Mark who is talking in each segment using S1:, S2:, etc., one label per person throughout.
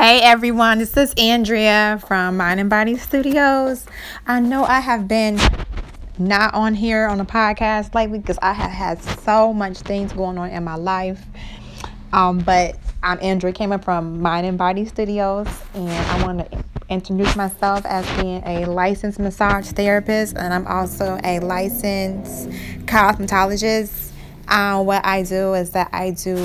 S1: Hey everyone, this is Andrea from Mind and Body Studios. I know I have been not on here on the podcast lately because I have had so much things going on in my life. Um, but I'm Andrea came up from Mind and Body Studios, and I want to introduce myself as being a licensed massage therapist, and I'm also a licensed cosmetologist. Uh, what I do is that I do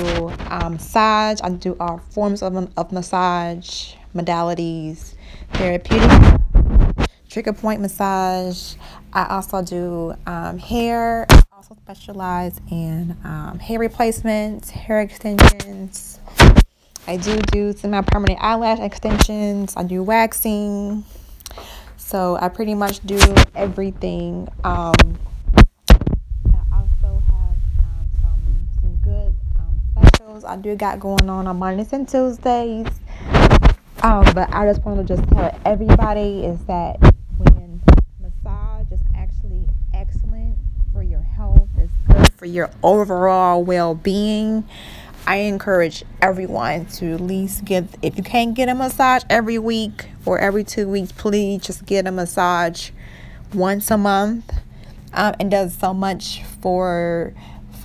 S1: um, massage, I do all forms of, of massage, modalities, therapeutic, trigger point massage. I also do um, hair. I also specialize in um, hair replacements, hair extensions. I do do semi permanent eyelash extensions. I do waxing. So I pretty much do everything. Um, I do got going on on Mondays and Tuesdays. Um, but I just want to just tell everybody is that when massage is actually excellent for your health, it's good for your overall well-being. I encourage everyone to at least get if you can't get a massage every week or every two weeks, please just get a massage once a month. Um, it does so much for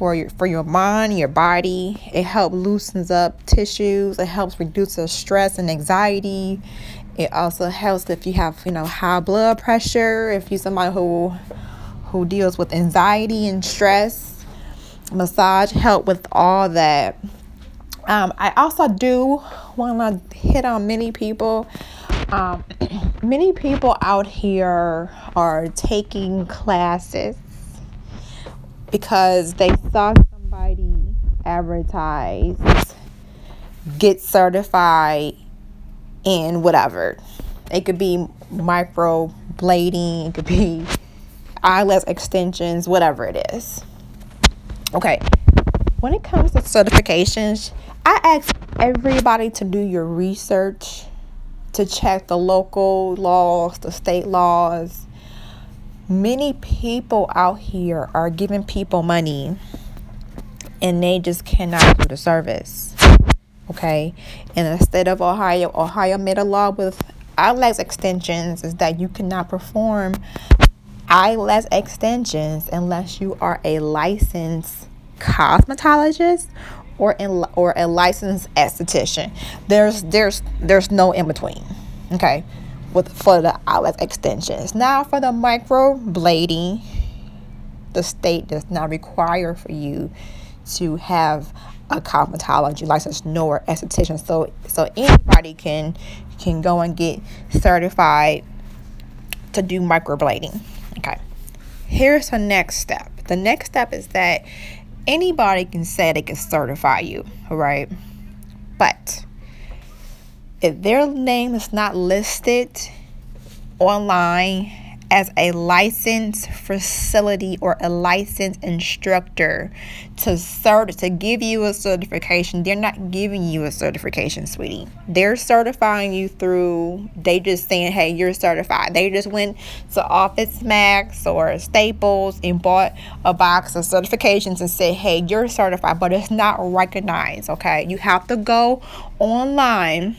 S1: for your for your mind, your body. It helps loosens up tissues. It helps reduce the stress and anxiety. It also helps if you have you know high blood pressure. If you're somebody who who deals with anxiety and stress, massage help with all that. Um, I also do want to hit on many people. Um, many people out here are taking classes because they saw somebody advertise get certified in whatever. It could be micro blading, it could be eyelash extensions, whatever it is. Okay, when it comes to certifications, I ask everybody to do your research to check the local laws, the state laws, many people out here are giving people money and they just cannot do the service. Okay. In the state of Ohio, Ohio made a law with eyelash extensions is that you cannot perform eyelash extensions unless you are a licensed cosmetologist or in or a licensed esthetician. There's there's there's no in between. Okay with for the eyelash extensions. Now for the micro blading, the state does not require for you to have a cosmetology license nor esthetician. So so anybody can can go and get certified to do microblading. Okay. Here's the next step. The next step is that anybody can say they can certify you, right? But if their name is not listed online as a licensed facility or a licensed instructor to cert to give you a certification they're not giving you a certification sweetie. They're certifying you through they just saying hey you're certified. They just went to OfficeMax or Staples and bought a box of certifications and said hey you're certified but it's not recognized okay? You have to go online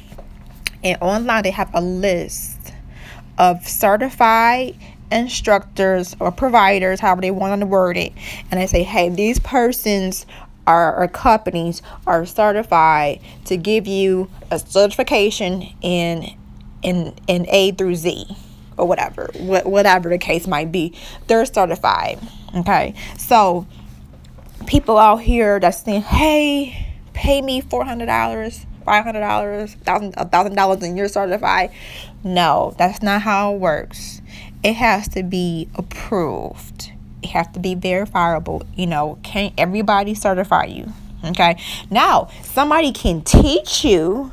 S1: and online they have a list of certified instructors or providers, however they want to word it, and they say, hey, these persons are, or companies are certified to give you a certification in in in A through Z or whatever, wh- whatever the case might be. They're certified. Okay, so people out here that's saying, hey, pay me four hundred dollars five hundred dollars, thousand a thousand dollars, and you're certified. No, that's not how it works. It has to be approved. It has to be verifiable. You know, can't everybody certify you? Okay. Now, somebody can teach you.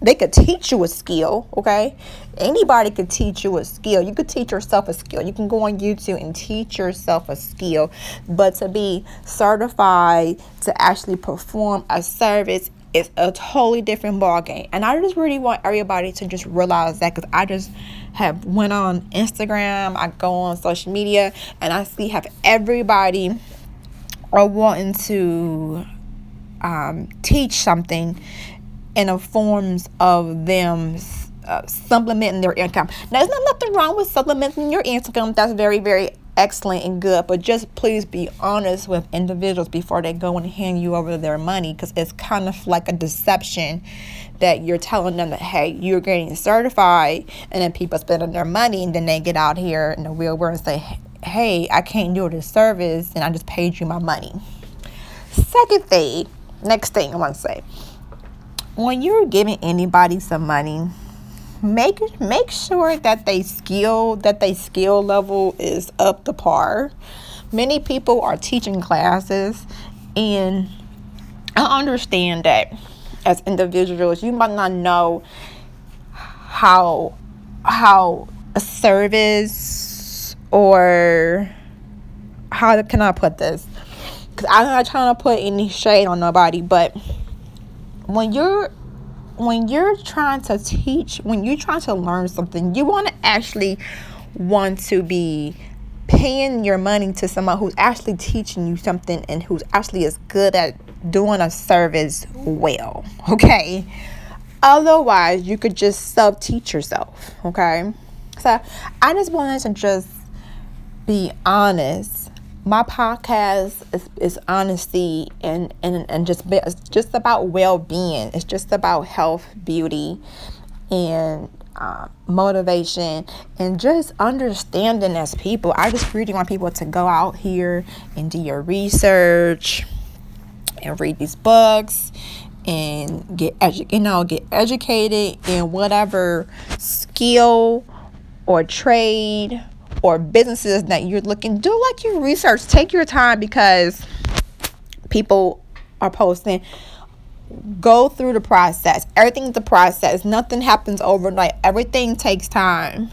S1: They could teach you a skill, okay? Anybody could teach you a skill. You could teach yourself a skill. You can go on YouTube and teach yourself a skill. But to be certified to actually perform a service is a totally different ball game. And I just really want everybody to just realize that because I just have went on Instagram, I go on social media, and I see have everybody are wanting to um, teach something in the forms of them uh, supplementing their income. Now, there's not nothing wrong with supplementing your income. That's very, very excellent and good. But just please be honest with individuals before they go and hand you over their money because it's kind of like a deception that you're telling them that, hey, you're getting certified, and then people spending their money, and then they get out here in the real world and say, hey, I can't do this service, and I just paid you my money. Second thing, next thing I want to say, when you're giving anybody some money, make make sure that they skill that they skill level is up to par. Many people are teaching classes, and I understand that as individuals, you might not know how how a service or how can I put this? Because I'm not trying to put any shade on nobody, but when you're when you're trying to teach, when you're trying to learn something, you want to actually want to be paying your money to someone who's actually teaching you something and who's actually as good at doing a service well. Okay. Otherwise, you could just self teach yourself. Okay. So I just wanted to just be honest my podcast is, is honesty and, and, and just it's just about well-being. It's just about health beauty and uh, motivation and just understanding as people. I just really want people to go out here and do your research and read these books and get edu- you know get educated in whatever skill or trade or businesses that you're looking, do like your research. Take your time because people are posting. Go through the process. Everything's a process. Nothing happens overnight. Everything takes time.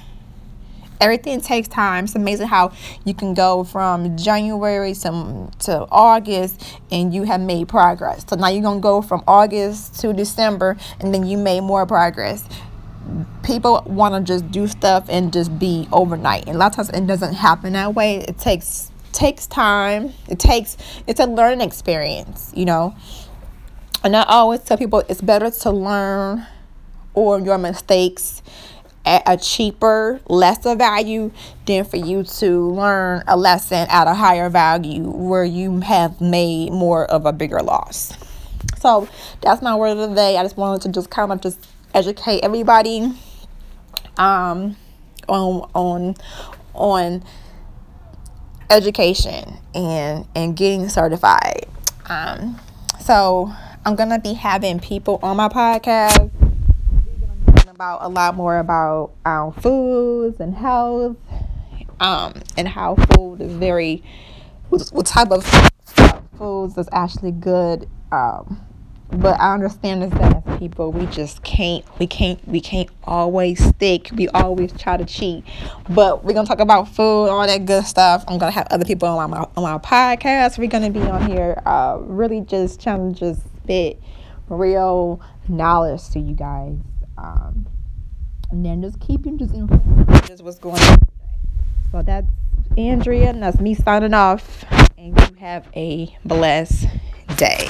S1: Everything takes time. It's amazing how you can go from January to, to August and you have made progress. So now you're going to go from August to December and then you made more progress people want to just do stuff and just be overnight. And a lot of times it doesn't happen that way. It takes takes time. It takes it's a learning experience you know? And i always tell people it's better to learn or your mistakes at a cheaper lesser value than for you to learn a lesson at a higher value where you have made more of a bigger loss. So that's my word of the day. I just wanted to just kind of just educate everybody um, on on on education and and getting certified. Um, so I'm gonna be having people on my podcast about a lot more about um, foods and health um, and how food is very what, type of foods is actually good um, but I understand is that as people we just can't we can't we can't always stick. We always try to cheat. But we're gonna talk about food, all that good stuff. I'm gonna have other people on my on my podcast. We're gonna be on here uh really just trying to just spit real knowledge to you guys. Um and then just keep you just informed just what's going on today. So that's Andrea and that's me signing off and you have a blessed day.